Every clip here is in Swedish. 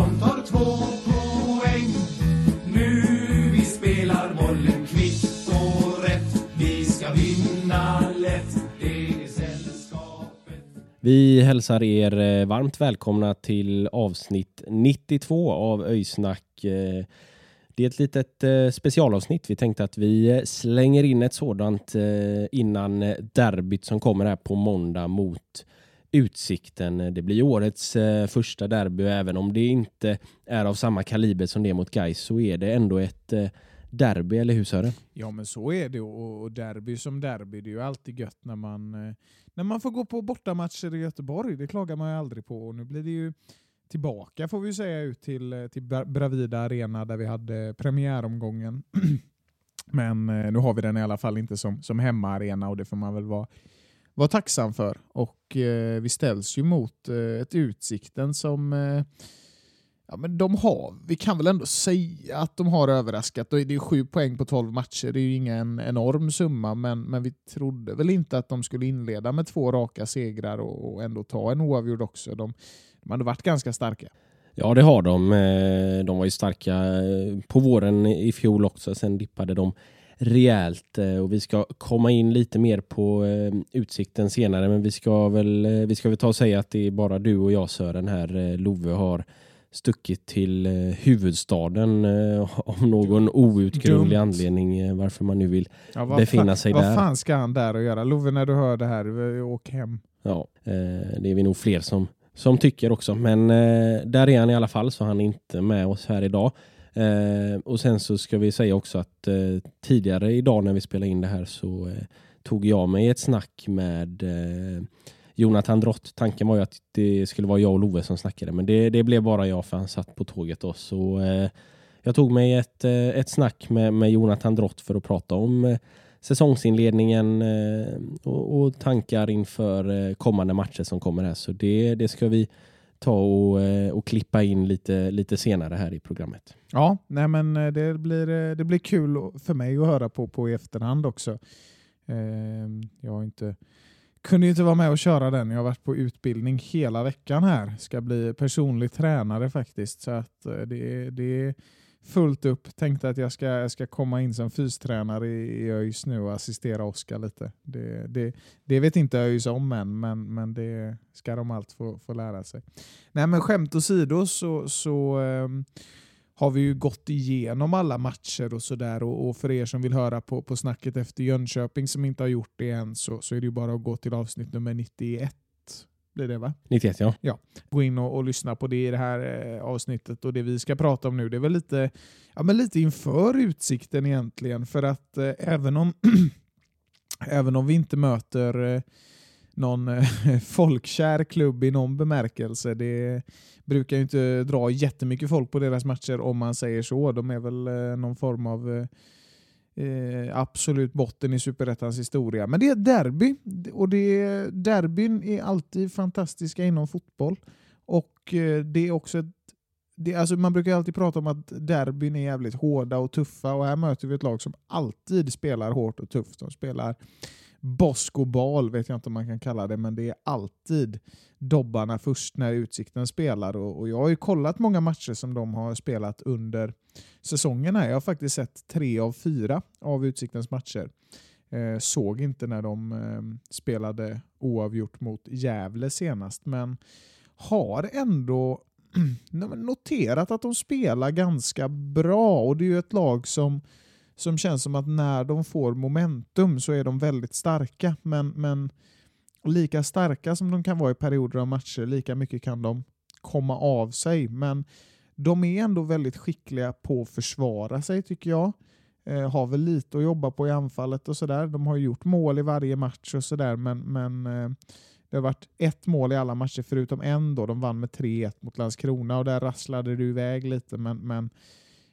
Som tar två poäng. Nu vi spelar bollen kvitt och rätt. Vi ska vinna lätt. Det är sällskapet. Vi hälsar er eh, varmt välkomna till avsnitt 92 av Öysnack. Eh, det är ett litet eh, specialavsnitt. Vi tänkte att vi slänger in ett sådant innan derbyt som kommer här på måndag mot Utsikten. Det blir årets eh, första derby även om det inte är av samma kaliber som det mot Gais så är det ändå ett eh, derby, eller hur Sören? Ja men så är det och och derby som derby, det är ju alltid gött när man, eh, när man får gå på bortamatcher i Göteborg. Det klagar man ju aldrig på. Och nu blir det ju tillbaka får vi säga ut till, eh, till Bravida Arena där vi hade premiäromgången. men eh, nu har vi den i alla fall inte som, som hemmaarena och det får man väl vara, vara tacksam för. Och eh, vi ställs ju mot eh, ett Utsikten som eh, Ja, men de har, vi kan väl ändå säga att de har överraskat. Det är sju poäng på 12 matcher, det är ju ingen enorm summa, men, men vi trodde väl inte att de skulle inleda med två raka segrar och, och ändå ta en oavgjord också. De, de hade varit ganska starka. Ja, det har de. Eh, de var ju starka eh, på våren i fjol också. Sen dippade de rejält eh, och vi ska komma in lite mer på eh, utsikten senare. Men vi ska väl, eh, vi ska väl ta och säga att det är bara du och jag Sören här. Love har stuckit till huvudstaden av någon outgrundlig Dumt. anledning varför man nu vill Ja, vad befinna sig vad där. fan ska han där och göra? Love, när du hör det här, åk hem. Ja, det är vi nog fler som, som tycker också. Men där är han i alla fall så han är inte med oss här idag. Eh, och sen så ska vi säga också att eh, tidigare idag när vi spelade in det här så eh, tog jag mig ett snack med eh, Jonathan Drott. Tanken var ju att det skulle vara jag och Love som snackade men det, det blev bara jag för han satt på tåget då. Så eh, jag tog mig ett, eh, ett snack med, med Jonathan Drott för att prata om eh, säsongsinledningen eh, och, och tankar inför eh, kommande matcher som kommer här. Så det, det ska vi ta och, eh, och klippa in lite, lite senare här i programmet. Ja, nej men eh, det blir, eh, det blir kul för mig att höra på, på i efterhand också. Eh, Jag har inte, kunde inte vara med och köra den. Jag har varit på utbildning hela veckan här. Ska bli personlig tränare faktiskt. Så att det, det är fullt upp. Tänkte att jag ska, jag ska komma in som fystränare i, i ÖIS nu och assistera Oskar lite. Det, det, det vet inte ÖIS om än, men, men det ska de allt få, få lära sig. Nej men skämt åsido så, så um, har vi ju gått igenom alla matcher och sådär. Och, och för er som vill höra på, på snacket efter Jönköping som inte har gjort det än så, så är det ju bara att gå till avsnitt nummer 91. Blir det va? 91 ja. Gå in och, och lyssna på det i det här eh, avsnittet. Och det vi ska prata om nu det är väl lite, ja, men lite inför utsikten egentligen. För att eh, även, om, även om vi inte möter eh, någon eh, folkkär klubb i någon bemärkelse. Det brukar ju inte dra jättemycket folk på deras matcher om man säger så. De är väl eh, någon form av eh, absolut botten i superettans historia. Men det är ett derby och det är, derbyn är alltid fantastiska inom fotboll. Och eh, det är också ett det, alltså man brukar alltid prata om att derbyn är jävligt hårda och tuffa och här möter vi ett lag som alltid spelar hårt och tufft. De spelar Boskobal vet jag inte om man kan kalla det, men det är alltid dobbarna först när Utsikten spelar. Och, och jag har ju kollat många matcher som de har spelat under säsongen. Här. Jag har faktiskt sett tre av fyra av Utsiktens matcher. Eh, såg inte när de eh, spelade oavgjort mot Gävle senast, men har ändå noterat att de spelar ganska bra. Och det är ju ett lag som som känns som att när de får momentum så är de väldigt starka. Men, men lika starka som de kan vara i perioder av matcher, lika mycket kan de komma av sig. Men de är ändå väldigt skickliga på att försvara sig tycker jag. Eh, har väl lite att jobba på i anfallet och sådär. De har gjort mål i varje match och sådär men, men eh, det har varit ett mål i alla matcher förutom en då. De vann med 3-1 mot Landskrona och där rasslade det iväg lite men, men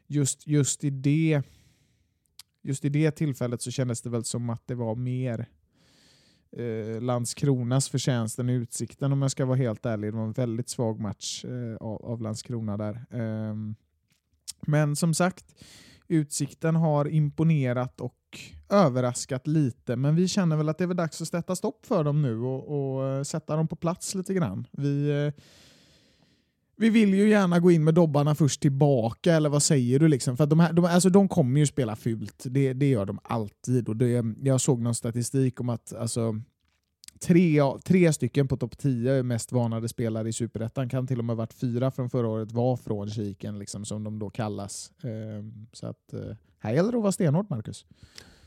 just, just, i det, just i det tillfället så kändes det väl som att det var mer eh, Landskronas förtjänst än Utsikten om jag ska vara helt ärlig. Det var en väldigt svag match eh, av, av, Landskrona där. Eh, men som sagt, Utsikten har imponerat och överraskat lite, men vi känner väl att det är dags att sätta stopp för dem nu och, och eh, sätta dem på plats lite grann. Vi, eh, vi vill ju gärna gå in med dobbarna först tillbaka, eller vad säger du? Liksom? För de, här, de, alltså, de kommer ju spela fult, det, det gör de alltid. Och det, jag såg någon statistik om att alltså, tre, tre stycken på topp 10 mest varnade spelare i Superettan kan till och med varit fyra från förra året var från kiken, liksom, som de då kallas. Ehm, så att, eh, här gäller det att vara stenhård, Marcus.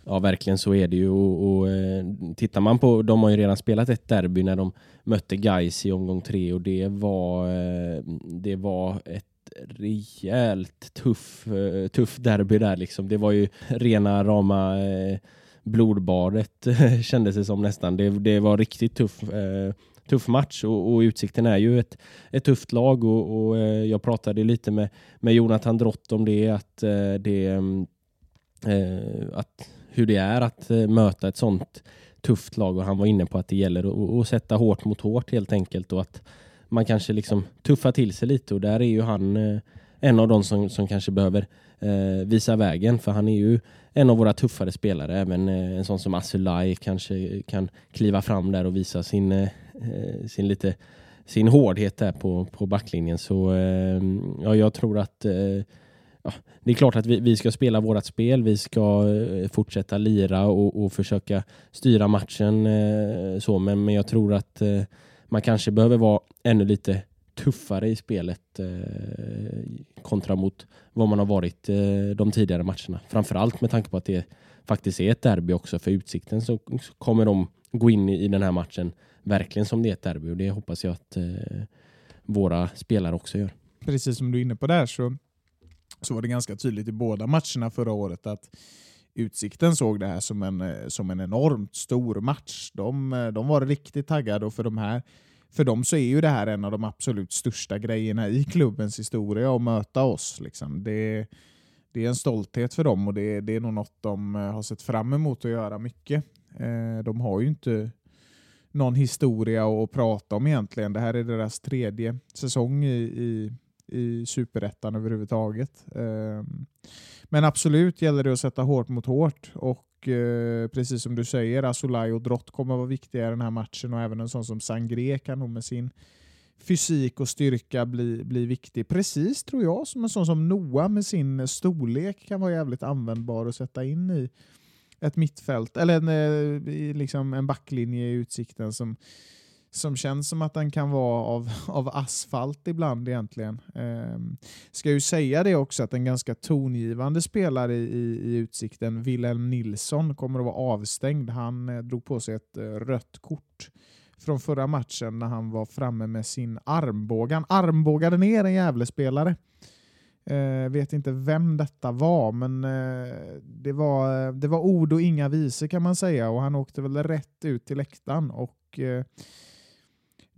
Ja, verkligen så är det ju. Och, och, eh, tittar man på, de har ju redan spelat ett derby när de mötte Gais i omgång tre och det var, eh, det var ett rejält tuff, eh, tuff derby där liksom. Det var ju rena rama eh, blodbadet kändes det som nästan. Det, det var riktigt tuff, eh, tuff match och, och Utsikten är ju ett, ett tufft lag och, och eh, jag pratade lite med, med Jonathan Drott om det att det mm, att hur det är att eh, möta ett sånt tufft lag och han var inne på att det gäller att, sätta hårt mot hårt helt enkelt och att man kanske liksom tuffar till sig lite och där är ju han eh, en av de som, som kanske behöver eh, visa vägen för han är ju en av våra tuffare spelare. Även eh, en sån som Asulaj kanske kan kliva fram där och visa sin, eh, eh, sin lite sin hårdhet där på, på backlinjen. Så eh, ja, jag tror att ja, det är klart att vi, vi ska spela vårt spel. Vi ska eh, fortsätta lira och, och försöka styra matchen. Eh, så, men, men jag tror att eh, man kanske behöver vara ännu lite tuffare i spelet eh, kontra mot vad man har varit eh, de tidigare matcherna. Framförallt med tanke på att det faktiskt är ett derby också för Utsikten så, så kommer de gå in i, i, den här matchen verkligen som det är ett derby och det hoppas jag att eh, våra spelare också gör. Precis som du är inne på där så så var det ganska tydligt i båda matcherna förra året att Utsikten såg det här som en, eh, som en enormt stor match. De, eh, de var riktigt taggade och för, de här, för dem så är ju det här en av de absolut största grejerna i klubbens historia att möta oss. Liksom. Det, det är en stolthet för dem och det, det är nog något de eh, har sett fram emot att göra mycket. De har ju inte någon historia att prata om egentligen. Det här är deras tredje säsong i, i i superettan överhuvudtaget. Ehm, men absolut gäller det att sätta hårt mot hårt och eh, precis som du säger, Asolaj och Drott kommer att vara viktiga i den här matchen och även en sån som Sangré kan nog med sin fysik och styrka bli, bli viktig. Precis tror jag som en sån som Noah med sin storlek kan vara jävligt användbar att sätta in i ett mittfält eller en, eh, liksom en backlinje i utsikten som som känns som att den kan vara av, av asfalt ibland egentligen. Ehm, ska ju säga det också att en ganska tongivande spelare i, i, i Utsikten, Wilhelm Nilsson, kommer att vara avstängd. Han eh, drog på sig ett eh, rött kort från förra matchen när han var framme med sin armbåge. Han armbågade ner en Gävlespelare. Eh, vet inte vem detta var, men eh, det, var, eh, det var ord och inga visor kan man säga och han åkte väl rätt ut till läktaren. Och, eh,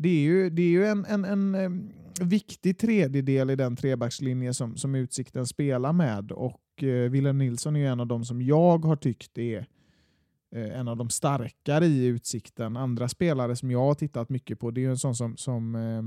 det är ju, det är ju en, en, en, viktig tredjedel i den trebackslinje som, som Utsikten spelar med och eh, Wilhelm Nilsson är ju en av de som jag har tyckt är eh, en av de starkare i Utsikten. Andra spelare som jag har tittat mycket på, det är ju en sån som, som eh,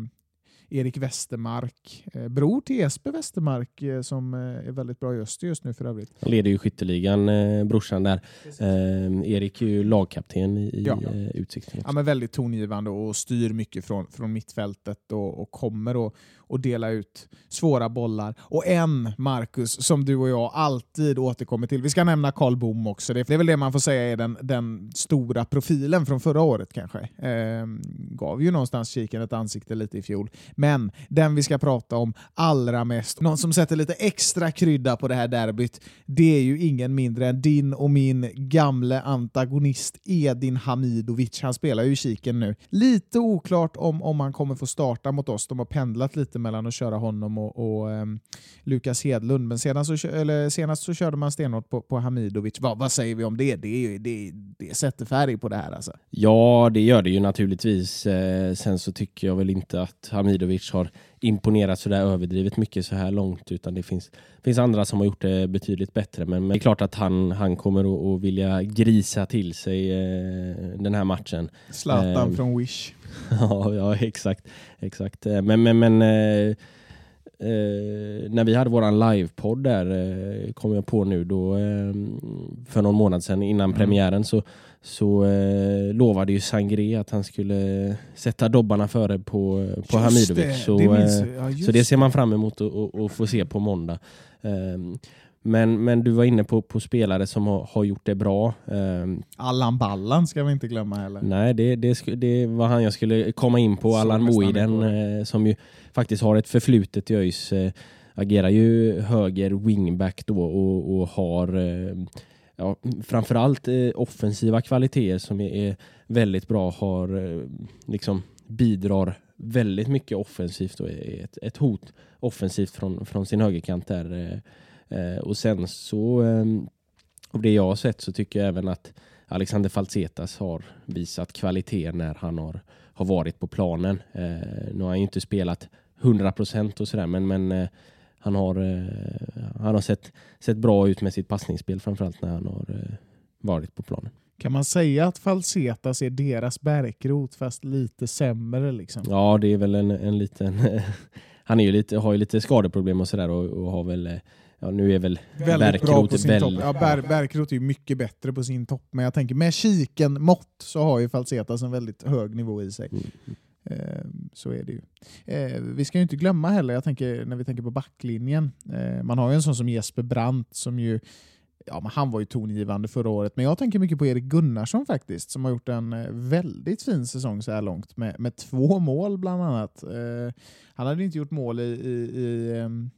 Erik Westermark, eh, bror till Jesper Westermark eh, som eh, är väldigt bra i Öster just nu för övrigt. Han leder ju skytteligan, brorsan där. Eh, Erik är ju lagkapten i ja. Utsikten. Ja, men väldigt tongivande och styr mycket från, från mittfältet och, och kommer att och dela ut svåra bollar. Och en, Marcus, som du och jag alltid återkommer till. Vi ska nämna Karl Bom också. Det är väl det man får säga är den, den stora profilen från förra året kanske. Eh, gav ju någonstans kiken ett ansikte lite i fjol. Men den vi ska prata om allra mest, någon som sätter lite extra krydda på det här derbyt, det är ju ingen mindre än din och min gamle antagonist Edin Hamidovic. Han spelar ju i kiken nu. Lite oklart om, om han kommer få starta mot oss. De har pendlat lite mellan att köra honom och, och um, Lukas Hedlund, men sedan så, eller senast så körde man stenhårt på, på Hamidovic. Va, vad säger vi om det? Det, det, det sätter färg på det här alltså. Ja, det gör det ju naturligtvis. Eh, sen så tycker jag väl inte att Hamidovic har imponerat så där överdrivet mycket så här långt utan det finns, finns andra som har gjort det betydligt bättre. Men, men det är klart att han, han kommer att, att vilja grisa till sig eh, den här matchen. Zlatan eh, från Wish. ja, ja, exakt. exakt. Eh, men, men, men eh, Eh, när vi hade våran livepodd där, eh, kom jag på nu, då, eh, för någon månad sedan innan mm. premiären så, så eh, lovade ju Sangre att han skulle sätta dobbarna före på, på Hamidovic. Så, det eh, ja, så det ser man fram emot att få se på måndag. Ehm, men, men du var inne på, på spelare som har, har gjort det bra. Um, Allan Ballan ska vi inte glömma heller. Nej, det, det, det var han jag skulle komma in på. Allan Moiden eh, som ju faktiskt har ett förflutet i ÖIS. Eh, agerar ju höger wingback då och, och har eh, ja, framförallt eh, offensiva kvaliteter som är, väldigt bra. Har eh, liksom bidrar väldigt mycket offensivt och är ett, ett hot offensivt från, från sin högerkant där. Eh, eh, och sen så, ehm, av det jag har sett så tycker jag även att Alexander Falsetas har visat kvalitet när han har, har varit på planen. Nu har han ju inte spelat 100% och sådär men, men han har, eh, han har sett, sett bra ut med sitt passningsspel framförallt när han har eh, varit på planen. Kan man säga att Falsetas är deras bärkrot fast lite sämre? Liksom? Ja, det är väl en, en liten... han är ju lite, har ju lite skadeproblem och sådär och, och har väl Ja, nu är väl väldigt bra på sin väl... topp. Ja, Ber Berkrot är mycket bättre på sin topp, men jag tänker med kiken mått så har ju Falsetas en väldigt hög nivå i sig. Mm. Ehm, så är det ju. Eh, vi ska ju inte glömma heller, jag tänker, när vi tänker på backlinjen, eh, man har ju en sån som Jesper Brandt som ju Ja, men han var ju tongivande förra året, men jag tänker mycket på Erik Gunnarsson faktiskt, som har gjort en eh, väldigt fin säsong så här långt med, med två mål bland annat. Eh, han hade inte gjort mål i, i, i ehm,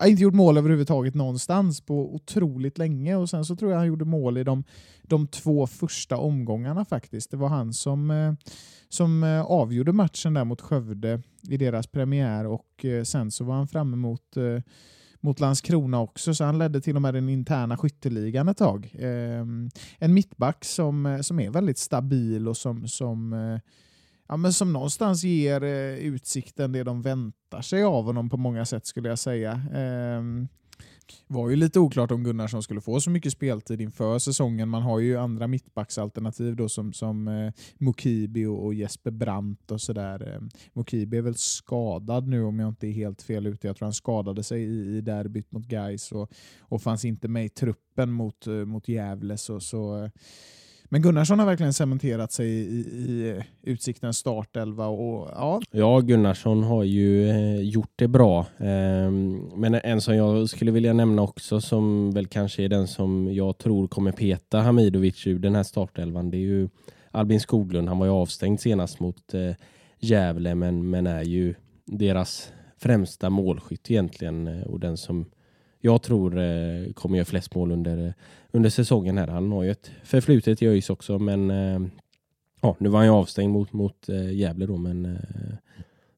har inte gjort mål överhuvudtaget någonstans på otroligt länge och sen så tror jag han gjorde mål i de, de två första omgångarna faktiskt. Det var han som, eh, som eh, avgjorde matchen där mot Skövde i deras premiär och eh, sen så var han framme mot eh, mot Landskrona också, så han ledde till och med den interna skytteligan ett tag. Ehm, en mittback som, eh, som är väldigt stabil och som, som eh, ja, men som någonstans ger eh, utsikten det de väntar sig av honom på många sätt skulle jag säga. Eh, var ju lite oklart om Gunnarsson skulle få så mycket speltid inför säsongen. Man har ju andra mittbacksalternativ då som, som eh, Mokibi och, och, Jesper Brandt och sådär. Eh, Mokibi är väl skadad nu om jag inte är helt fel ute. Jag tror han skadade sig i, i derbyt mot Gais och, och fanns inte med i truppen mot, eh, mot Gävle. Så, så eh, men Gunnarsson har verkligen cementerat sig i, i eh, Utsiktens startelva. Och, ja. ja, Gunnarsson har ju eh, gjort det bra. Ehm, men en som jag skulle vilja nämna också som väl kanske är den som jag tror kommer peta Hamidovic ur den här startelvan. Det är ju Albin Skoglund. Han var ju avstängd senast mot eh, Gävle men, men är ju deras främsta målskytt egentligen och den som jag tror kommer göra flest mål under, under säsongen. här. Han har ju ett förflutet i ÖIS också, men eh, ja, nu var han ju avstängd mot, mot eh, Gävle då, men eh,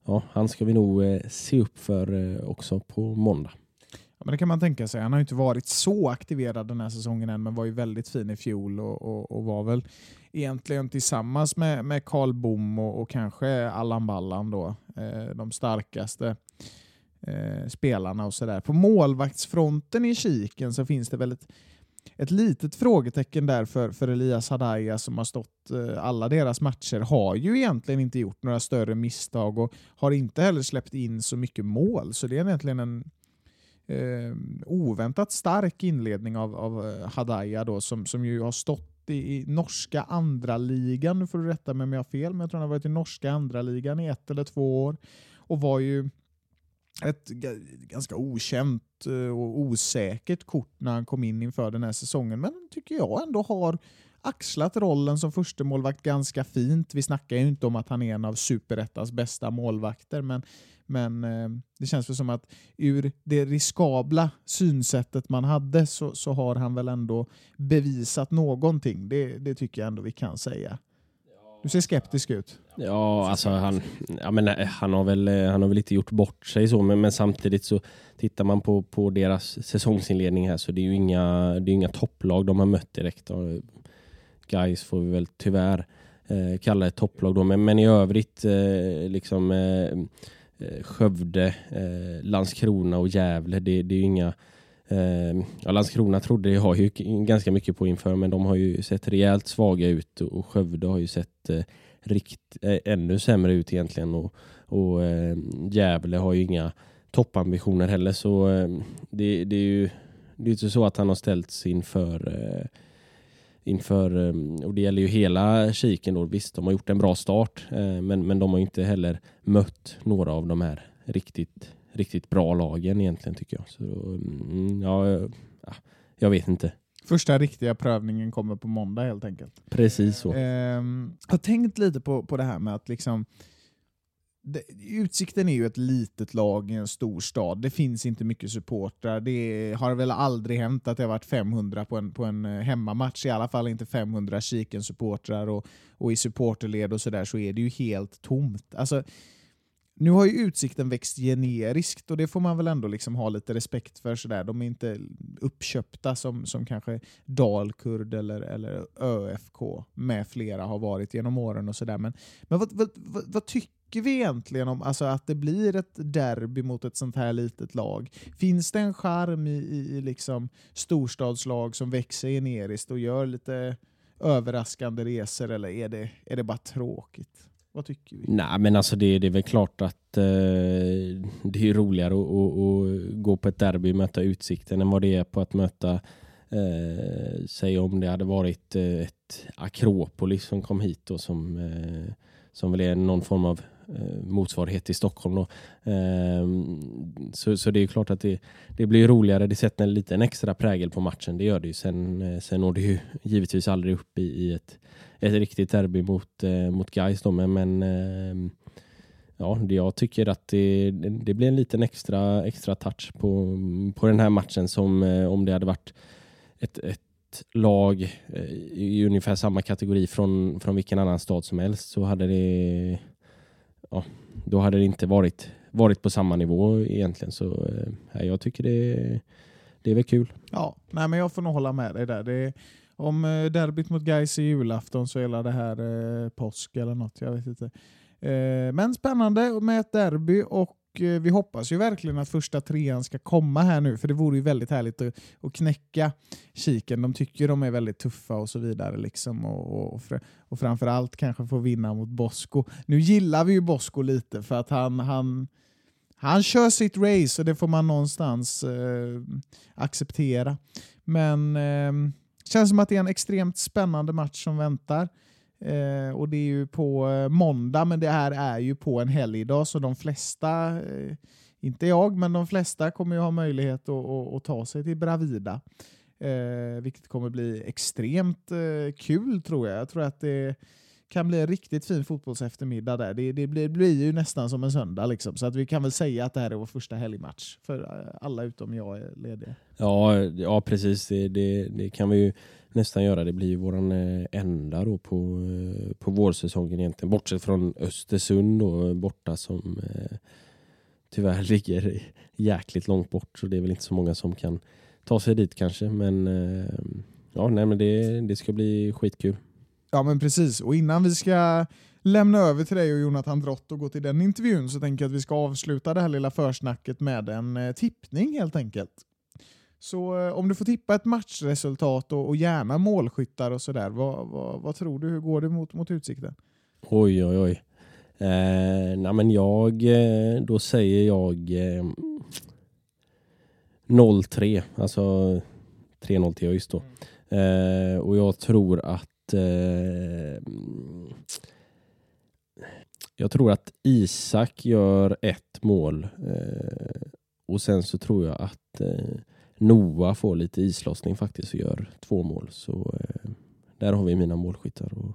ja, han ska vi nog eh, se upp för eh, också på måndag. Ja, men det kan man tänka sig. Han har inte varit så aktiverad den här säsongen än, men var ju väldigt fin i fjol och, och, och var väl egentligen tillsammans med, med Carl Bom och, och kanske Allan Ballan då, eh, de starkaste eh, spelarna och sådär. På målvaktsfronten i kiken så finns det väl ett, ett litet frågetecken där för, för Elias Hadaya som har stått eh, alla deras matcher. Har ju egentligen inte gjort några större misstag och har inte heller släppt in så mycket mål. Så det är egentligen en eh, oväntat stark inledning av, av eh, Hadaya då, som, som ju har stått i, i norska andra ligan. Nu får du rätta mig om jag har fel, men jag tror han har varit i norska andra ligan i ett eller två år och var ju ett ganska okänt eh, och osäkert kort när han kom in inför den här säsongen, men tycker jag ändå har axlat rollen som första målvakt ganska fint. Vi snackar ju inte om att han är en av superettans bästa målvakter, men, men eh, det känns väl som att ur det riskabla synsättet man hade så, så har han väl ändå bevisat någonting. Det, det tycker jag ändå vi kan säga. Du ser skeptisk ut. Ja, alltså han, ja, men eh, han, har väl, eh, han har väl inte gjort bort sig så, men, men samtidigt så tittar man på, på deras säsongsinledning här så det är ju inga, det är inga topplag de har mött direkt. Guys får vi väl tyvärr eh, kalla ett topplag då, men, men i övrigt eh, liksom eh, eh Skövde, eh, Landskrona och Gävle, det, det är ju inga Eh, ja, Landskrona trodde jag ju ganska mycket på inför, men de har ju sett rejält svaga ut och Skövde har ju sett eh, rikt, eh, ännu sämre ut egentligen. Och, och eh, Gävle har ju inga toppambitioner heller, så eh, det, det, är ju det är inte så att han har ställts inför eh, inför, ehm, och det gäller ju hela kiken då. Visst, de har gjort en bra start, eh, men, men de har inte heller mött några av de här riktigt riktigt bra lagen egentligen tycker jag. Så, mm, ja, ja, jag vet inte. Första riktiga prövningen kommer på måndag helt enkelt. Precis så. Eh, jag har tänkt lite på, på det här med att liksom det, Utsikten är ju ett litet lag i en stor stad. Det finns inte mycket supportrar. Det har väl aldrig hänt att det har varit 500 på en, på en eh, hemmamatch. I alla fall inte 500 Kiken-supportrar. Och, och i supporterled och sådär så är det ju helt tomt. Alltså, nu har ju Utsikten växt generiskt och det får man väl ändå liksom ha lite respekt för. Sådär. De är inte uppköpta som, som kanske Dalkurd eller, eller ÖFK med flera har varit genom åren. och sådär. Men, men vad, vad, vad, vad, tycker vi egentligen om alltså att det blir ett derby mot ett sånt här litet lag? Finns det en charm i, i, i liksom storstadslag som växer generiskt och gör lite överraskande resor eller är det, är det bara tråkigt? Vad tycker vi? Nej, men alltså det, det är väl klart att eh, det är roligare att, att, att, gå på ett derby och möta Utsikten än vad det är på att möta eh, säg om det hade varit eh, ett Akropolis som kom hit och som, eh, som väl är någon form av eh, Eh, motsvarighet till Stockholm. Då. Ehm, så, så det är klart att det, det blir roligare. Det sätter en liten extra prägel på matchen. Det gör det ju. Sen, eh, sen når det ju givetvis aldrig upp i, i ett ett riktigt derby mot, eh, mot Gais. Då, men, men ehm, ja, jag tycker att det, det blir en liten extra, extra touch på, på den här matchen som om det hade varit ett, ett lag i ungefär samma kategori från, från vilken annan stad som helst så hade det ja, då hade det inte varit, varit på samma nivå egentligen. Så eh, jag tycker det, det är väl kul. Ja, nej, men jag får nog hålla med dig där. Det, om eh, derbyt mot Gais är julafton så är det här eh, påsk eller något. Jag vet inte. Eh, men spännande med ett derby och Eh, vi hoppas ju verkligen att första trean ska komma här nu, för det vore ju väldigt härligt att, att knäcka kiken. De tycker de är väldigt tuffa och så vidare. Liksom, och, och, och framförallt kanske få vinna mot Bosko. Nu gillar vi ju Bosko lite för att han, han, han kör sitt race och det får man någonstans eh, acceptera. Men eh, Känns som att det är en extremt spännande match som väntar. Eh, och Det är ju på eh, måndag, men det här är ju på en helgdag, så de flesta, eh, inte jag, men de flesta kommer ju ha möjlighet att, att, att ta sig till Bravida. Eh, vilket kommer bli extremt eh, kul tror jag. Jag tror att det kan bli en riktigt fin fotbollseftermiddag där. Det, det blir, blir, ju nästan som en söndag. Liksom. Så att vi kan väl säga att det här är vår första helgmatch. För eh, alla utom jag är lediga. Ja, ja precis. Det, det, det kan vi ju nästan göra. Det blir ju vår eh, enda då på, eh, på vårsäsongen egentligen. Bortsett från Östersund då, borta som eh, tyvärr ligger jäkligt långt bort. Så det är väl inte så många som kan ta sig dit kanske. Men eh, ja, nej, men det, det ska bli skitkul. Ja men precis, och innan vi ska lämna över till dig och Jonathan Drott och gå till den intervjun så tänker jag att vi ska avsluta det här lilla försnacket med en eh, tippning helt enkelt. Så eh, om du får tippa ett matchresultat och, och gärna målskyttar och sådär, vad, vad, vad, tror du? Hur går det mot, mot Utsikten? Oj, oj, oj. Eh, nej, men jag, eh, då säger jag eh, 0-3, alltså 3-0 till ÖIS då. Eh, och jag tror att eh, jag tror att Isak gör ett mål eh, och sen så tror jag att eh, Noah får lite islossning faktiskt och gör två mål. Så eh, där har vi mina målskyttar och,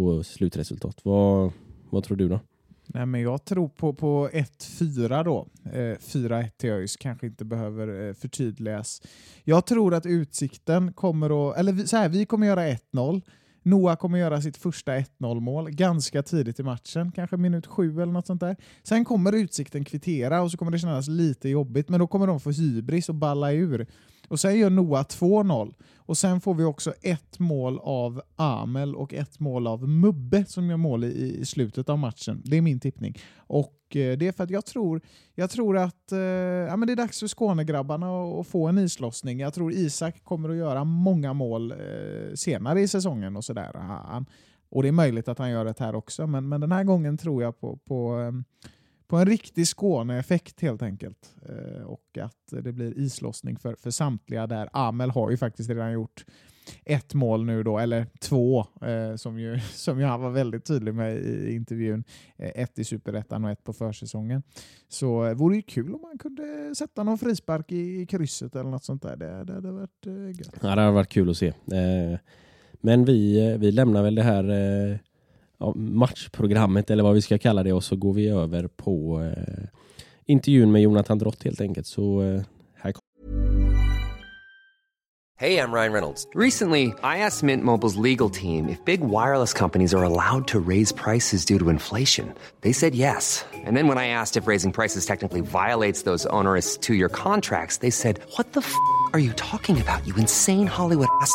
och slutresultat. Vad, vad tror du då? Nej, men jag tror på, på 1-4 då. Eh, 4-1 till ÖIS kanske inte behöver eh, förtydligas. Jag tror att Utsikten kommer att... Eller vi, så här, vi kommer göra 1-0. Noah kommer göra sitt första 1-0 mål ganska tidigt i matchen, kanske minut sju eller något sånt där. Sen kommer Utsikten kvittera och så kommer det kännas lite jobbigt, men då kommer de få hybris och balla ur. Och sen gör Noah 2-0. Och sen får vi också ett mål av Amel och ett mål av Mubbe som gör mål i, i slutet av matchen. Det är min tippning. Och eh, det är för att jag tror, jag tror att eh, ja, men det är dags för Skånegrabbarna att få en islossning. Jag tror Isak kommer att göra många mål eh, senare i säsongen och sådär. Och det är möjligt att han gör det här också, men, men den här gången tror jag på, på eh, på en riktig Skåne-effekt helt enkelt. Eh, och att det blir islossning för, för samtliga där. Amel har ju faktiskt redan gjort ett mål nu då, eller två, eh, som, ju, som ju han var väldigt tydlig med i intervjun. Eh, ett i Superettan och ett på försäsongen. Så eh, vore ju kul om man kunde sätta någon frispark i, i krysset eller något sånt där. Det, det hade varit eh, gött. Ja, det hade varit kul att se. Eh, men vi, eh, vi lämnar väl det här eh, eh, matchprogrammet eller vad vi ska kalla det och så går vi över på eh, intervjun med Jonathan Drott helt enkelt. Så eh, här Hej, jag Ryan Reynolds. Recently, I asked Mint Mobile's legal team if big wireless companies are allowed to raise prices due to inflation. They said yes. And then when I asked if raising prices technically violates those onerous two-year contracts, they said, "What the f*** are you talking about? You insane Hollywood ass."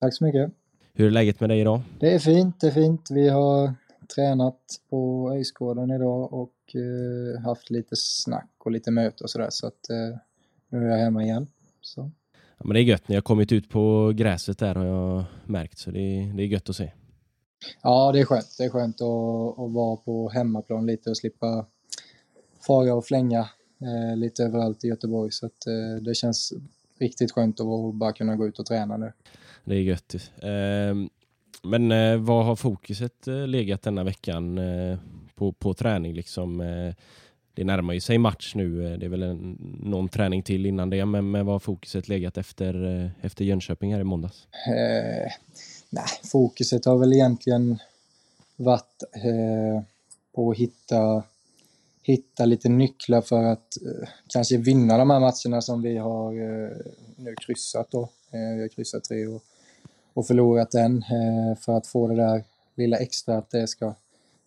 Tack så mycket. Hur är läget med dig idag? Det är fint, det är fint. Vi har tränat på Öjsgården idag och eh, haft lite snack och lite möte och sådär så att eh, nu är jag hemma igen. Så. Ja, men det är gött. Ni har kommit ut på gräset där har jag märkt så det är, det är gött att se. Ja, det är skönt. Det är skönt att, att vara på hemmaplan lite och slippa fara och flänga eh, lite överallt i Göteborg så att eh, det känns riktigt skönt att bara kunna gå ut och träna nu. Det är gött. Eh, men eh, vad har fokuset eh, legat denna veckan eh, på, på träning? Liksom, eh, det närmar ju sig match nu. Eh, Det är väl en, någon träning till innan det. Men, men vad har fokuset legat efter, eh, efter Jönköping här i måndags? Eh, nej, fokuset har väl egentligen varit eh, på att hitta, hitta lite nycklar för att eh, kanske vinna de här matcherna som vi har eh, nu kryssat då. Eh, vi har kryssat tre och, och förlorat den, eh, för att få det där lilla extra att det ska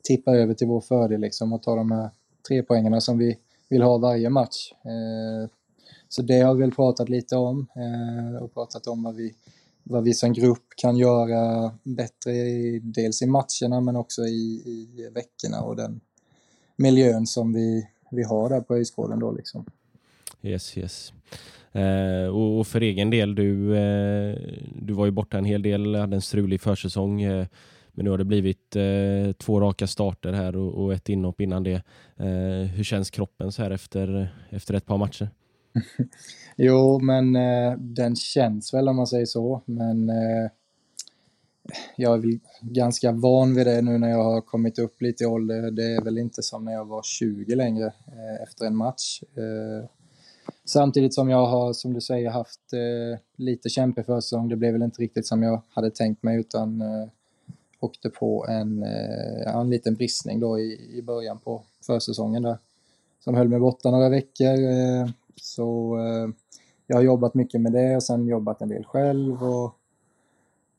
tippa över till vår fördel liksom och ta de här tre poängarna som vi vill ha varje match. Eh, så det har vi väl pratat lite om eh, och pratat om vad vi, vad vi som grupp kan göra bättre, i, dels i matcherna men också i, i veckorna och den miljön som vi, vi har där på Öjsgården då liksom. Yes, yes. Eh, och, och för egen del, du, eh, du var ju borta en hel del, hade en strulig försäsong. Eh, men nu har det blivit eh, två raka starter här och, och ett inhopp innan det. Eh, hur känns kroppen så här efter, efter ett par matcher? Jo, men eh, den känns väl om man säger så. Men eh, jag är väl ganska van vid det nu när jag har kommit upp lite i ålder. Det är väl inte som när jag var 20 längre eh, efter en match. Eh, samtidigt som jag har, som du säger, haft eh, lite kämpig försäsong. Det blev väl inte riktigt som jag hade tänkt mig utan eh, åkte på en, eh, en liten bristning då i, i början på försäsongen där. Som höll mig borta några veckor. Eh, så eh, jag har jobbat mycket med det och sen jobbat en del själv och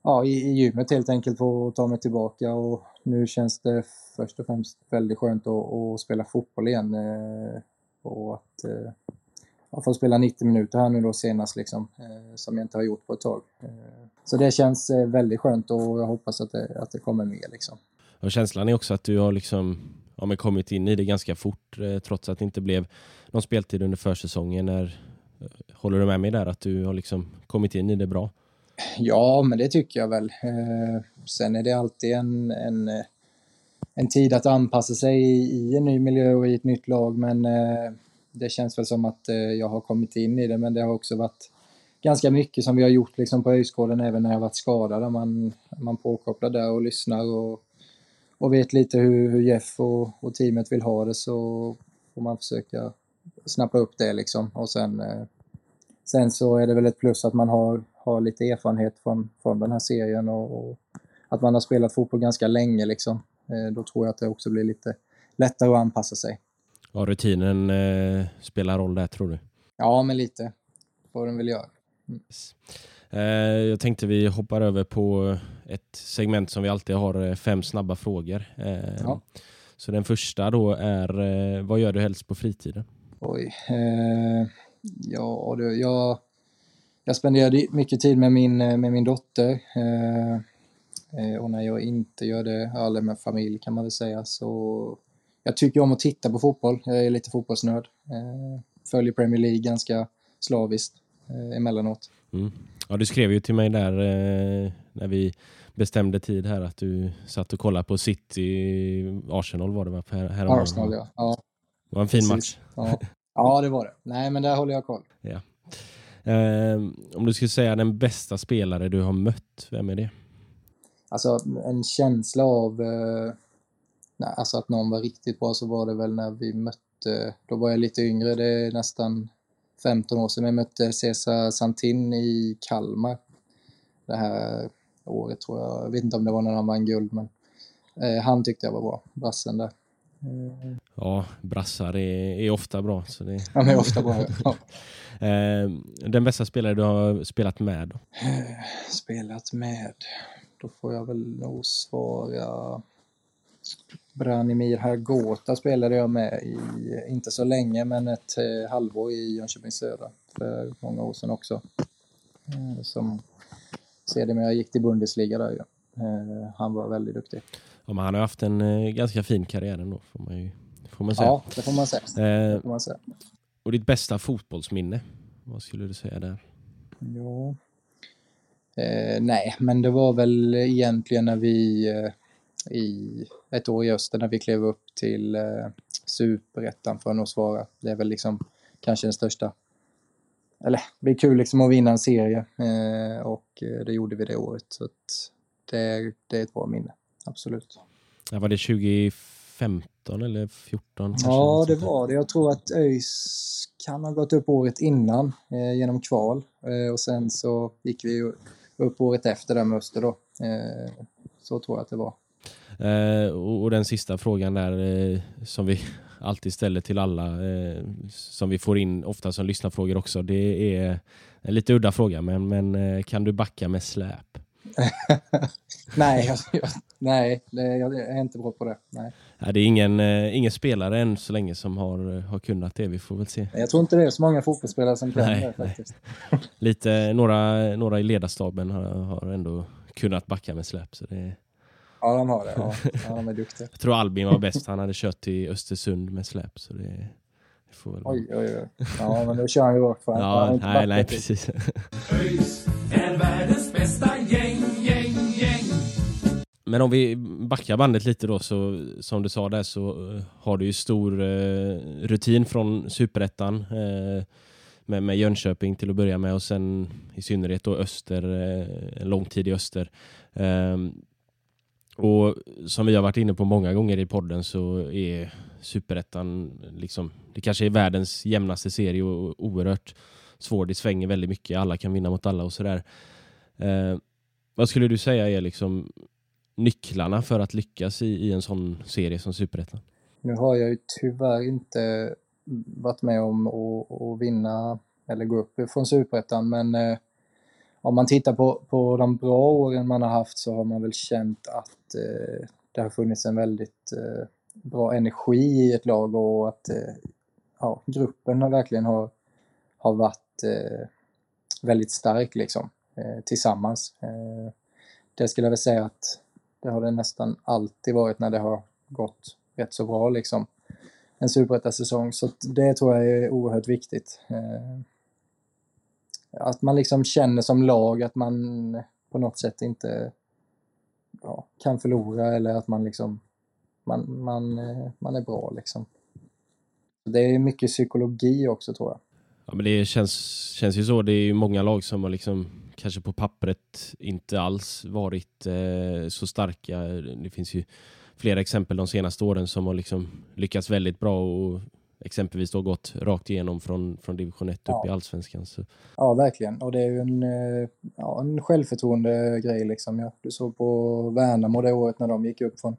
ja, i, i gymmet helt enkelt få ta mig tillbaka och nu känns det först och främst väldigt skönt att, att spela fotboll igen. Eh, och att eh, jag får spela 90 minuter här nu då senast liksom, eh, som jag inte har gjort på ett tag. Eh, så det känns eh, väldigt skönt och jag hoppas att det, att det kommer mer liksom. Och känslan är också att du har liksom ja, men kommit in i det ganska fort trots att det inte blev någon speltid under försäsongen. När, håller du med mig där att du har liksom kommit in i det bra? Ja, men det tycker jag väl. Sen är det alltid en, en, en tid att anpassa sig i, i en ny miljö och i ett nytt lag, men eh, det känns väl som att eh, jag har kommit in i det, men det har också varit ganska mycket som vi har gjort liksom på högskolan även när jag varit skadad. Man, man påkopplar där och lyssnar och, och vet lite hur, hur Jeff och, och teamet vill ha det så får man försöka snappa upp det liksom. Och sen, eh, sen så är det väl ett plus att man har, har lite erfarenhet från, från den här serien och, och att man har spelat fotboll ganska länge liksom. Eh, då tror jag att det också blir lite lättare att anpassa sig. Ja, rutinen eh, spelar roll där tror du? Ja, men lite får den väl göra. Mm. Eh, jag tänkte vi hoppar över på ett segment som vi alltid har, eh, fem snabba frågor. Eh, ja. Så den första då är, eh, vad gör du helst på fritiden? Oj, eh, ja du, jag, jag spenderar mycket tid med min, med min dotter. och när jag inte gör det, eller med familj kan man väl säga, så jag tycker om att titta på fotboll. Jag är lite fotbollsnörd. Eh, följer Premier League ganska slaviskt eh, emellanåt. Mm. Ja, du skrev ju till mig där eh, när vi bestämde tid här att du satt och kollade på City, Arsenal var det va? Här, här Arsenal ja. ja. Det var en fin Precis. match. Ja. ja, det var det. Nej, men där håller jag koll. Ja. Eh, om du skulle säga den bästa spelare du har mött, vem är det? Alltså en känsla av eh, nej, alltså att någon var riktigt bra så var det väl när vi mötte, då var jag lite yngre, det är nästan 15 år sedan, vi mötte Cesar Santin i Kalmar. Det här året tror jag, jag vet inte om det var när han vann guld, men eh, han tyckte jag var bra, brassen där. Mm. Ja, brassar är, är, ofta bra. Så det... Han är ofta bra, ja. Eh, den bästa spelare du har spelat med? Då? Spelat med? Då får jag väl nog svara Branimir Hergota spelade jag med i, inte så länge, men ett eh, halvår i Jönköping Södra för många år sedan också. Eh, som sedermera gick till Bundesliga där ju. Eh, han var väldigt duktig. Ja, men han har haft en ganska fin karriär ändå, får man ju får man säga. Ja, det får man säga. Eh, får man säga. Och ditt bästa fotbollsminne, vad skulle du säga där? Ja. Eh, nej, men det var väl egentligen när vi eh, i ett år i Öster när vi klev upp till eh, superettan för att svara. Det är väl liksom kanske den största, eller det blir kul liksom att vinna en serie eh, och eh, det gjorde vi det året. Så det, det är ett bra minne, absolut. Ja, var det 2015 eller 14? Ja, det var det. Jag tror att ÖIS kan ha gått upp året innan eh, genom kval eh, och sen så gick vi upp året efter där med Öster då. Eh, så tror jag att det var. Eh, och, och, den sista frågan där eh, som vi alltid ställer till alla eh, som vi får in ofta som lyssnarfrågor också. Det är en lite udda fråga men, men kan du backa med släp? nej, jag, jag, nej jag är inte bra på det. Nej. Det är ingen, ingen spelare än så länge som har, har kunnat det. Vi får väl se. Jag tror inte det är så många fotbollsspelare som kan nej, det faktiskt. Lite, några, några i ledarstaben har, har ändå kunnat backa med släp. Så det, Ja, de har det. Ja, ja de är duktiga. Jag tror Albin var bäst. Han hade kört till Östersund med släp. Så det, det får väl... Oj, oj, oj. Ja, men då kör han ju rakt fram. Ja, nej, nej, precis. ÖIS är världens bästa gäng, gäng, gäng. Men om vi backar bandet lite då, så som du sa där så uh, har du ju stor uh, rutin från superettan. Uh, med, med Jönköping till att börja med och sen i synnerhet då Öster, en lång tid i Öster. Um, och som vi har varit inne på många gånger i podden så är Superettan liksom, det kanske är världens jämnaste serie och oerhört svår. Det svänger väldigt mycket, alla kan vinna mot alla och sådär. Eh, vad skulle du säga är liksom nycklarna för att lyckas i, i en sån serie som Superettan? Nu har jag ju tyvärr inte varit med om att, vinna eller gå upp från Superettan men eh, om man tittar på, på de bra åren man har haft så har man väl känt att eh, det har funnits en väldigt eh, bra energi i ett lag och att eh, ja, gruppen har verkligen har, har varit eh, väldigt stark liksom, eh, tillsammans. Eh, det skulle jag väl säga att det har det nästan alltid varit när det har gått rätt så bra liksom. En superettasäsong, så det tror jag är oerhört viktigt. Eh, att man liksom känner som lag att man på något sätt inte ja, kan förlora eller att man liksom man, man, eh, man är bra liksom. Det är mycket psykologi också tror jag. Ja, men det känns, känns ju så. Det är ju många lag som har liksom kanske på pappret inte alls varit eh, så starka. Det finns ju flera exempel de senaste åren som har liksom lyckats väldigt bra och exempelvis då gått rakt igenom från, från division 1 upp Ja. i allsvenskan. Så. Ja, verkligen. Och det är ju en, eh, ja, en självförtroende grej liksom. Ja, du såg på Värnamo det året när de gick upp från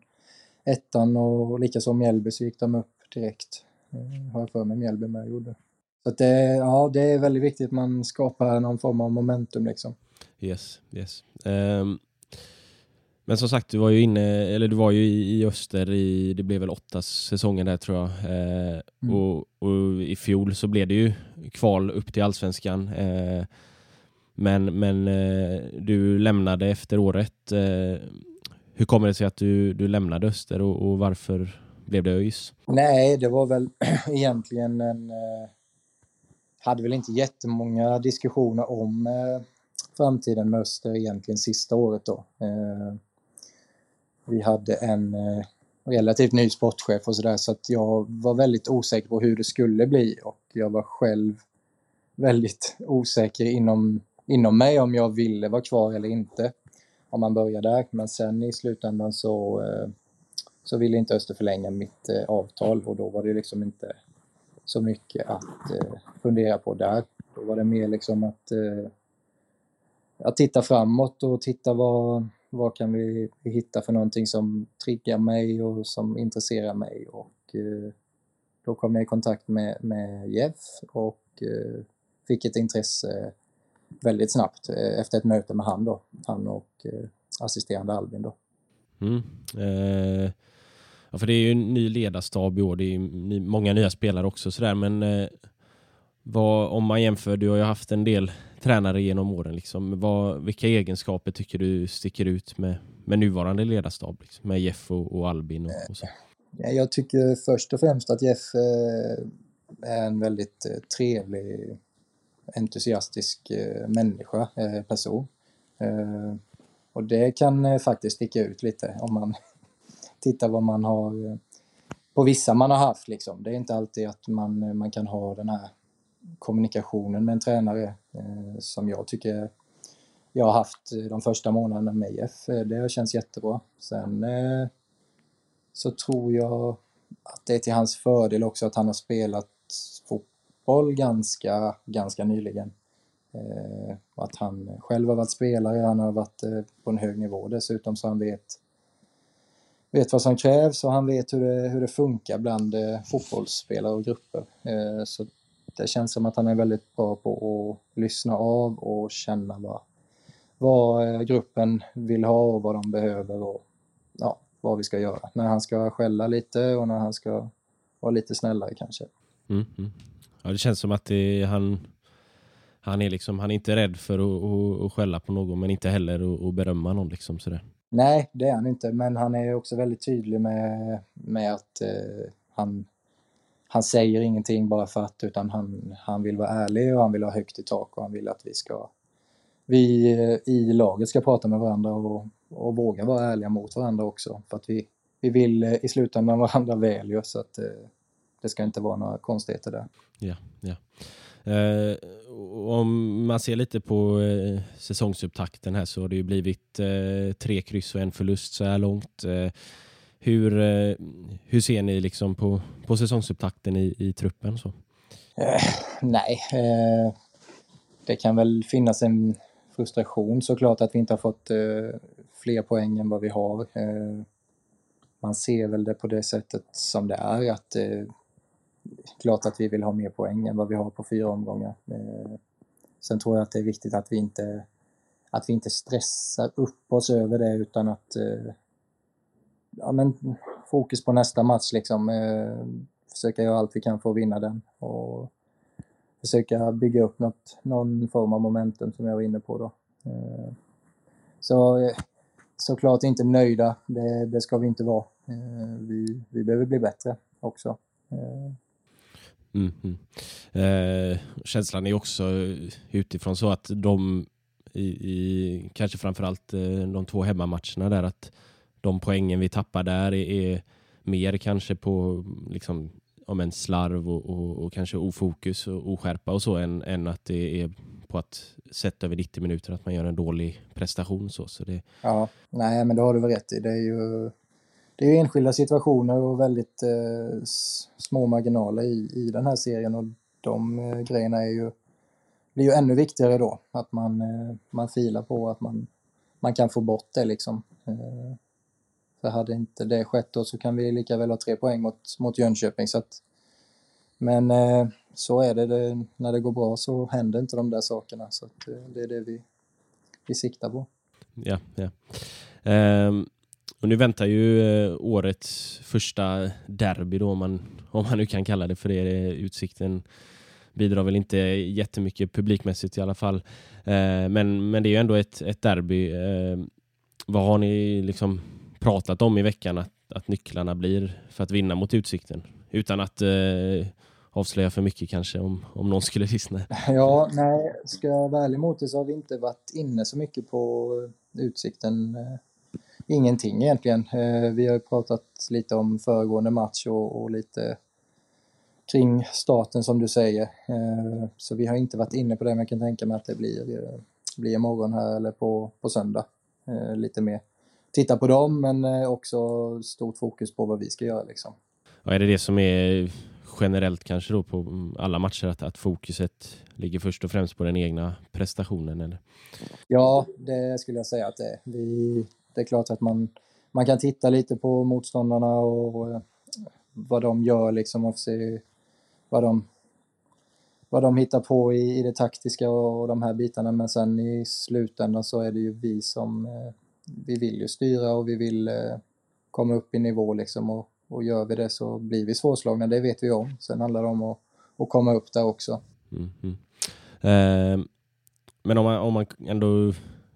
ettan och likaså Mjällby så gick de upp direkt. Eh, Har jag för mig Mjällby med gjorde. Så att det, ja, det är väldigt viktigt att man skapar någon form av momentum liksom. Yes, yes. Ehm, men som sagt, du var ju inne, eller du var ju i, i Öster i, det blev väl åtta säsonger där tror jag. Eh, Mm. och, och i fjol så blev det ju kval upp till allsvenskan. Eh, men men eh, du lämnade efter året. Eh, hur kommer det sig att du, du lämnade Öster och, och varför blev det ÖIS? Nej, det var väl egentligen en... Eh, hade väl inte jättemånga diskussioner om eh, framtiden med Öster egentligen sista året då. Eh, vi hade en eh, relativt ny sportchef och sådär så att jag var väldigt osäker på hur det skulle bli och jag var själv väldigt osäker inom, inom mig om jag ville vara kvar eller inte. Om man börjar där. Men sen i slutändan så eh, så ville inte Öster förlänga mitt eh, avtal och då var det liksom inte så mycket att fundera på där. Då var det mer liksom att, att titta framåt och titta vad, vad kan vi hitta för någonting som triggar mig och som intresserar mig. Och eh, då kom jag i kontakt med, med Jeff och eh, fick ett intresse väldigt snabbt eh, efter ett möte med han då. Han och eh, assisterande Albin då. Mm. Eh, ja, för det är ju en ny ledarstab i år. Det är ny, många nya spelare också. Sådär. Men eh, vad, om man jämför, du har ju haft en del tränare genom åren. Liksom. Vad, vilka egenskaper tycker du sticker ut med, med nuvarande ledarstab? Liksom, med Jeff och, och Albin och, och så? Jag tycker först och främst att Jeff eh, är en väldigt eh, trevlig, entusiastisk eh, människa, person. Och det kan faktiskt sticka ut lite om man tittar vad man har på vissa man har haft. Liksom. Det är inte alltid att man, man kan ha den här kommunikationen med en tränare eh, som jag tycker jag har haft eh, de första månaderna med Jeff. Eh, det har känts jättebra. Sen eh, så tror jag att det är till hans fördel också att han har spelat fotboll ganska, ganska nyligen. Eh, och att han själv har varit spelare, han har varit eh, på en hög nivå dessutom så han vet, vet vad som krävs och han vet hur det, hur det funkar bland eh, fotbollsspelare och grupper. Eh, så det känns som att han är väldigt bra på att lyssna av och känna vad, vad eh, gruppen vill ha och vad de behöver och ja, vad vi ska göra. När han ska skälla lite och när han ska vara lite snällare kanske. Mm, mm. Ja, det känns som att det, han, han, är liksom, han är inte rädd för att, att, att skälla på någon men inte heller att, att berömma någon. Liksom, sådär. Nej, det är han inte, men han är också väldigt tydlig med, med att eh, han, han säger ingenting bara för att, utan han, han vill vara ärlig och han vill ha högt i tak och han vill att vi ska vi i laget ska prata med varandra och, och våga vara ärliga mot varandra också. För att vi, vi vill i slutändan varandra väl ju, så att eh, det ska inte vara några konstigheter där. Ja, ja. Eh, om man ser lite på eh, säsongsupptakten här så har det ju blivit eh, tre kryss och en förlust så här långt. Eh, hur, eh, hur ser ni liksom på, på säsongsupptakten i, i truppen? Så? Eh, nej, eh, det kan väl finnas en frustration såklart att vi inte har fått eh, fler poäng än vad vi har. Eh, man ser väl det på det sättet som det är att eh, klart att vi vill ha mer poäng än vad vi har på fyra omgångar. Eh, sen tror jag att det är viktigt att vi inte att vi inte stressar upp oss över det utan att eh, ja, men fokus på nästa match liksom. Eh, försöka göra allt vi kan för att vinna den och försöka bygga upp något, någon form av momentum som jag var inne på då. Eh, så eh, såklart inte nöjda, det, det ska vi inte vara. Eh, vi, vi behöver bli bättre också. Eh, Mm, -hmm. Eh, känslan är också utifrån så att de i, i kanske framförallt eh, de två hemmamatcherna där att de poängen vi tappar där är, är mer kanske på liksom, om en slarv och, och, och, kanske ofokus och oskärpa och så än, än att det är på att sätta över 90 minuter att man gör en dålig prestation. Så, så det... Ja, nej men det har du väl rätt i. Det är ju det är enskilda situationer och väldigt eh, små marginaler i, i den här serien och de eh, grejerna är ju, blir ju ännu viktigare då. Att man, eh, man filar på att man, man kan få bort det liksom. Eh, för hade inte det skett då så kan vi lika väl ha tre poäng mot, mot Jönköping. Så att, men eh, så är det, det, när det går bra så händer inte de där sakerna. Så att, eh, det är det vi, vi siktar på. Ja, ja. Um, och nu väntar ju eh, årets första derby då, om man, om man nu kan kalla det för det. Utsikten bidrar väl inte jättemycket publikmässigt i alla fall. Eh, men, men det är ju ändå ett, ett derby. Eh, vad har ni liksom pratat om i veckan att, att nycklarna blir för att vinna mot Utsikten? Utan att eh, avslöja för mycket kanske om, om någon skulle lyssna. Ja, nej, ska jag vara ärlig mot det så har vi inte varit inne så mycket på Utsikten eh, ingenting egentligen. Eh, vi har pratat lite om föregående match och, och lite kring starten som du säger. Eh, så vi har inte varit inne på det, men jag kan tänka mig att det blir, blir imorgon här eller på, på söndag. Lite mer titta på dem, men också stort fokus på vad vi ska göra. Liksom. Ja, är det det som är generellt kanske då på alla matcher, att, att fokuset ligger först och främst på den egna prestationen? Eller? Ja, det skulle jag säga att det är. Vi, det är klart att man, man kan titta lite på motståndarna och eh, vad de gör liksom och se vad de, vad de hittar på i, i det taktiska och de här bitarna. Men sen i slutändan så är det ju vi som, eh, vi vill ju styra och vi vill eh, komma upp i nivå liksom och, och gör vi det så blir vi svårslagna, det vet vi om. Sen handlar det om att, att komma upp där också. Mm -hmm. eh, men om man, om man ändå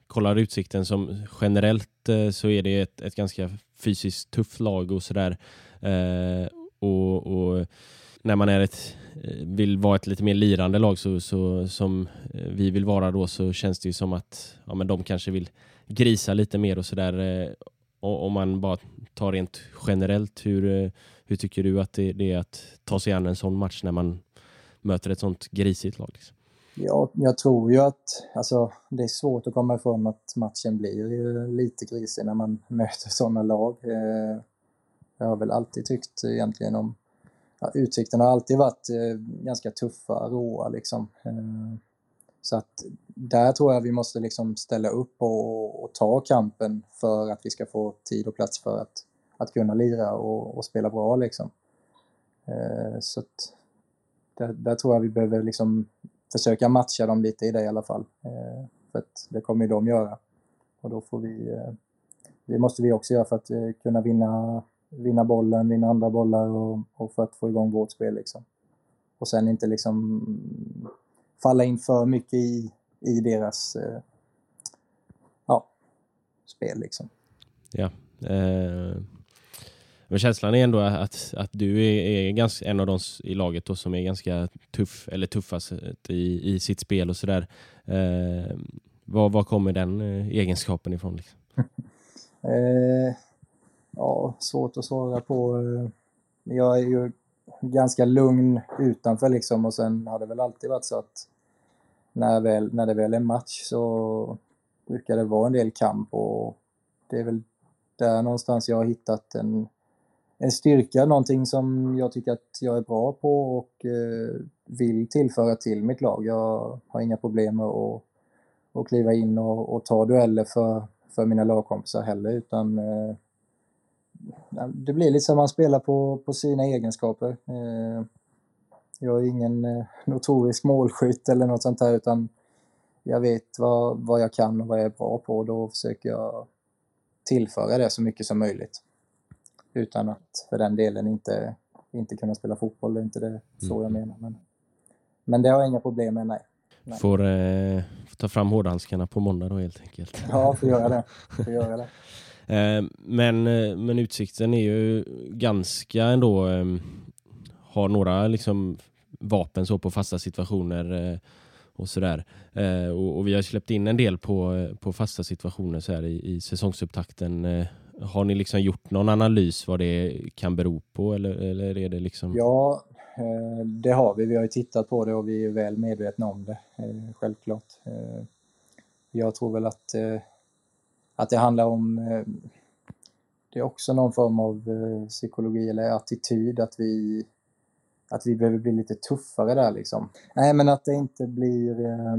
kollar Utsikten som generellt eh, så är det ett, ett ganska fysiskt tufft lag och sådär. Eh, och, och, när man är ett, eh, vill vara ett lite mer lirande lag så, så, som eh, vi vill vara då så känns det ju som att ja, men de kanske vill grisa lite mer och sådär. Eh, om man bara tar rent generellt, hur, eh, hur tycker du att det, det, är att ta sig an en sån match när man möter ett sånt grisigt lag? Liksom? Ja, jag tror ju att alltså, det är svårt att komma ifrån att matchen blir lite grisig när man möter sådana lag. Eh, jag har väl alltid tyckt egentligen om ja, Utsikten har alltid varit eh, ganska tuffa, råa liksom. Eh, så att där tror jag vi måste liksom ställa upp och, och, ta kampen för att vi ska få tid och plats för att, att kunna lira och, och spela bra liksom. Eh, så att där, där, tror jag vi behöver liksom försöka matcha dem lite i det i alla fall. Eh, för att det kommer ju de göra. Och då får vi, eh, det måste vi också göra för att eh, kunna vinna, vinna bollen, vinna andra bollar och, och för att få igång vårt spel liksom. Och sen inte liksom falla in för mycket i, i deras ja, spel liksom. Ja. Eh, men känslan är ändå att, att du är, är ganska, en av de i laget då, som är ganska tuff, eller tuffast i, i sitt spel och sådär. Eh, var, var kommer den eh, egenskapen ifrån? Liksom? eh, ja, svårt att svara på. Eh, jag är ju ganska lugn utanför liksom och sen har det väl alltid varit så att när, väl, när det väl är match så brukar det vara en del kamp och det är väl där någonstans jag har hittat en, en styrka, någonting som jag tycker att jag är bra på och eh, vill tillföra till mitt lag. Jag har inga problem med att, att kliva in och, och ta dueller för, för mina lagkompisar heller utan eh, det blir lite som man spelar på, på sina egenskaper. Eh, jag är ingen eh, notorisk målskytt eller något sånt där utan jag vet vad, vad jag kan och vad jag är bra på och då försöker jag tillföra det så mycket som möjligt. Utan att för den delen inte, inte kunna spela fotboll, det är inte det så jag menar. Men, men det har jag inga problem med, nej. nej. Får, eh, får ta fram hårdhandskarna på måndag då helt enkelt. Ja, får göra det. Får göra det. Eh, men, eh, men Utsikten är ju ganska ändå, ehm, har några liksom vapen så på fasta situationer eh, och sådär. Och, och vi har släppt in en del på, på fasta situationer så här i, i säsongsupptakten. Har ni liksom gjort någon analys vad det kan bero på eller, eller är det liksom? Ja, det har vi. Vi har ju tittat på det och vi är väl medvetna om det, självklart. Jag tror väl att, att det handlar om eh, det är också någon form av eh, psykologi eller attityd, att vi, att vi behöver bli lite tuffare där liksom. Nej, men att det inte blir, eh,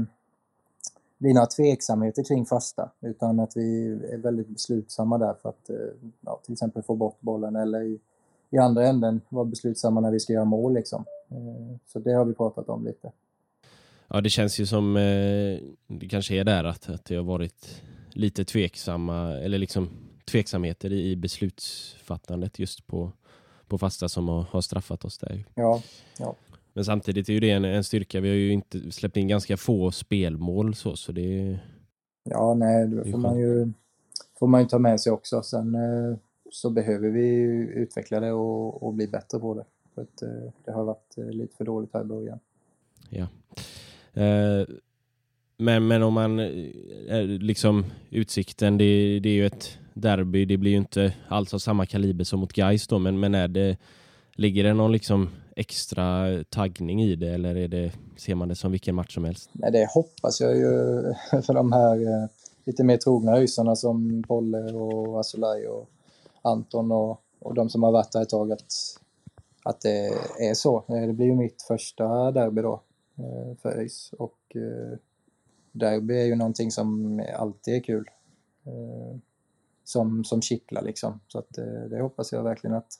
blir några tveksamheter kring fasta, utan att vi är väldigt beslutsamma där för att eh, ja, till exempel få bort bollen eller i, i andra änden vara beslutsamma när vi ska göra mål liksom. Eh, Så det har vi pratat om lite. Ja, det känns ju som eh, det kanske är där att, att det har varit lite tveksamma eller liksom tveksamheter i, beslutsfattandet just på, på fasta som har, har straffat oss där. Ja, ja. Men samtidigt är ju det en, en styrka. Vi har ju inte släppt in ganska få spelmål så, så det Ja, nej, det Det är får man ju, får man ju ta med sig också. Sen eh, så behöver vi utveckla det och, och bli bättre på det. För att, eh, det har varit eh, lite för dåligt här i början. Ja. Eh, men, men om man eh, liksom utsikten, det, det är ju ett derby. Det blir ju inte alls av samma kaliber som mot Gais då, men, men är det, ligger det någon liksom extra taggning i det eller är det, ser man det som vilken match som helst? Nej, det hoppas jag ju för de här eh, lite mer trogna öisarna som Polle och Asolaj och Anton och, och de som har varit där ett tag att, att det är så. Eh, det blir ju mitt första derby då för ÖIS och derby är ju någonting som alltid är kul. Eh, Som, som kittlar liksom. Så att eh, det hoppas jag verkligen att,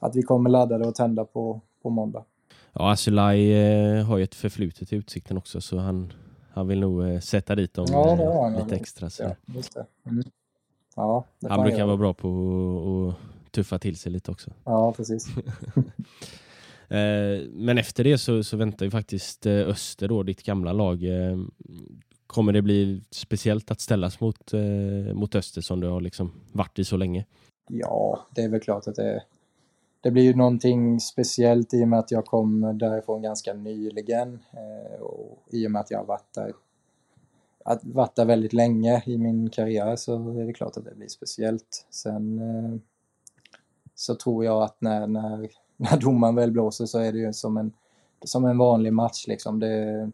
att vi kommer laddade och tända på, på måndag. Ja, Asulaj eh, har ju ett förflutet i Utsikten också så han, han vill nog sätta dit dem Ja, det har han. lite extra. Så. Ja, just det. Mm. Ja, det Han brukar vara bra på att tuffa till sig lite också. Ja, precis. Eh, men efter det så, så väntar ju faktiskt eh, Öster, då, ditt gamla lag. Eh, kommer det bli speciellt att ställas mot, mot Öster som du har liksom varit i så länge? Ja, det är väl klart att det, det blir ju någonting speciellt i och med att jag kom därifrån ganska nyligen och i och med att jag har varit där, att varit där väldigt länge i min karriär så är det klart att det blir speciellt. Sen så tror jag att när, när, när domaren väl blåser så är det ju som en, som en vanlig match liksom. Det,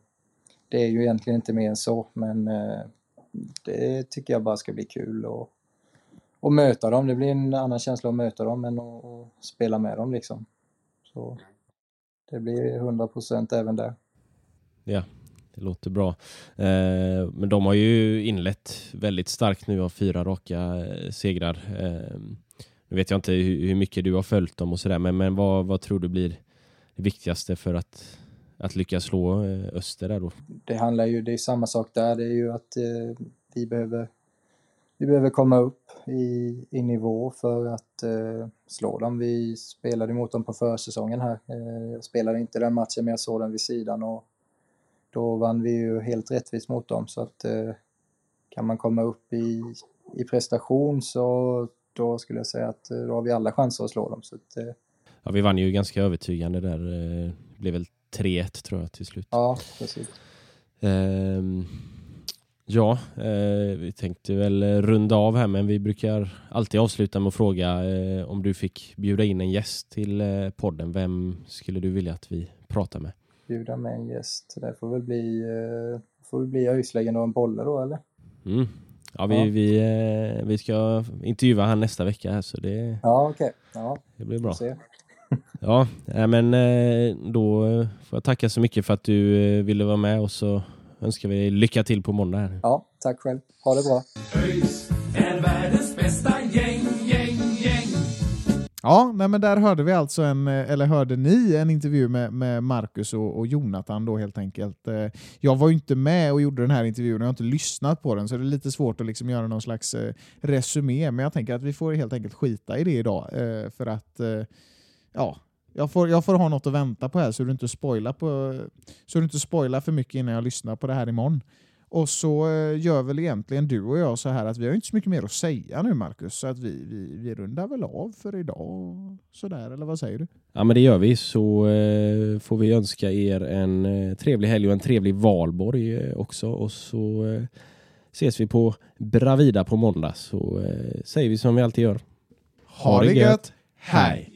det är ju egentligen inte mer än så, men eh, det tycker jag bara ska bli kul och och möta dem. Det blir en annan känsla att möta dem än att, att spela med dem liksom. Så det blir 100% även där. Ja, det låter bra. Eh, men de har ju inlett väldigt starkt nu av fyra raka eh, segrar. Eh, nu vet jag inte hur, hur mycket du har följt dem och sådär, men, men vad, vad tror du blir det viktigaste för att, att lyckas slå eh, Öster där då? Det handlar ju, det är samma sak där. Det är ju att eh, vi behöver vi behöver komma upp i, i nivå för att eh, slå dem. Vi spelade mot dem på försäsongen här. Eh, jag spelade inte den matchen men jag såg den vid sidan och då vann vi ju helt rättvist mot dem. Så att eh, kan man komma upp i, i prestation så då skulle jag säga att eh, då har vi alla chanser att slå dem. Så att, eh, Ja, vi vann ju ganska övertygande där. Eh, Det blev väl 3-1 tror jag till slut. ja, precis. Ehm, ja, eh, vi tänkte väl runda av här men vi brukar alltid avsluta med att fråga eh, om du fick bjuda in en gäst till eh, podden. Vem skulle du vilja att vi pratar med? Bjuda med en gäst. Det får väl bli, får väl bli ÖIS-legend och en bolle då eller? Mm. Ja, vi, Ja. Vi, eh, vi ska intervjua han nästa vecka här så det, Ja, okej. Ja, det blir bra. se. Ja, nej, men eh, då får jag tacka så mycket för att du eh, ville vara med och så önskar vi lycka till på måndag. Här. Ja, tack själv. Ha det bra. Ja, nej, men där hörde vi alltså en, eh, eller hörde ni en intervju med, med Marcus och, och Jonathan då helt enkelt. Eh, jag var ju inte med och gjorde den här intervjun och jag har inte lyssnat på den så det är lite svårt att liksom göra någon slags eh, resumé men jag tänker att vi får helt enkelt skita i det idag för att ja, jag får, jag får ha något att vänta på här så du inte spoilar, på, så du inte spoilar för mycket innan jag lyssnar på det här imorgon. Och så eh, gör väl egentligen du och jag så här att vi har inte så mycket mer att säga nu Marcus, så att vi, vi, vi rundar väl av för idag. Sådär, eller vad säger du? Ja men det gör vi, så eh, får vi önska er en eh, trevlig helg och en trevlig valborg också. Och så ses vi på Bravida på måndag, så säger vi som vi alltid gör. Ha, ha det gött! gött. Hej!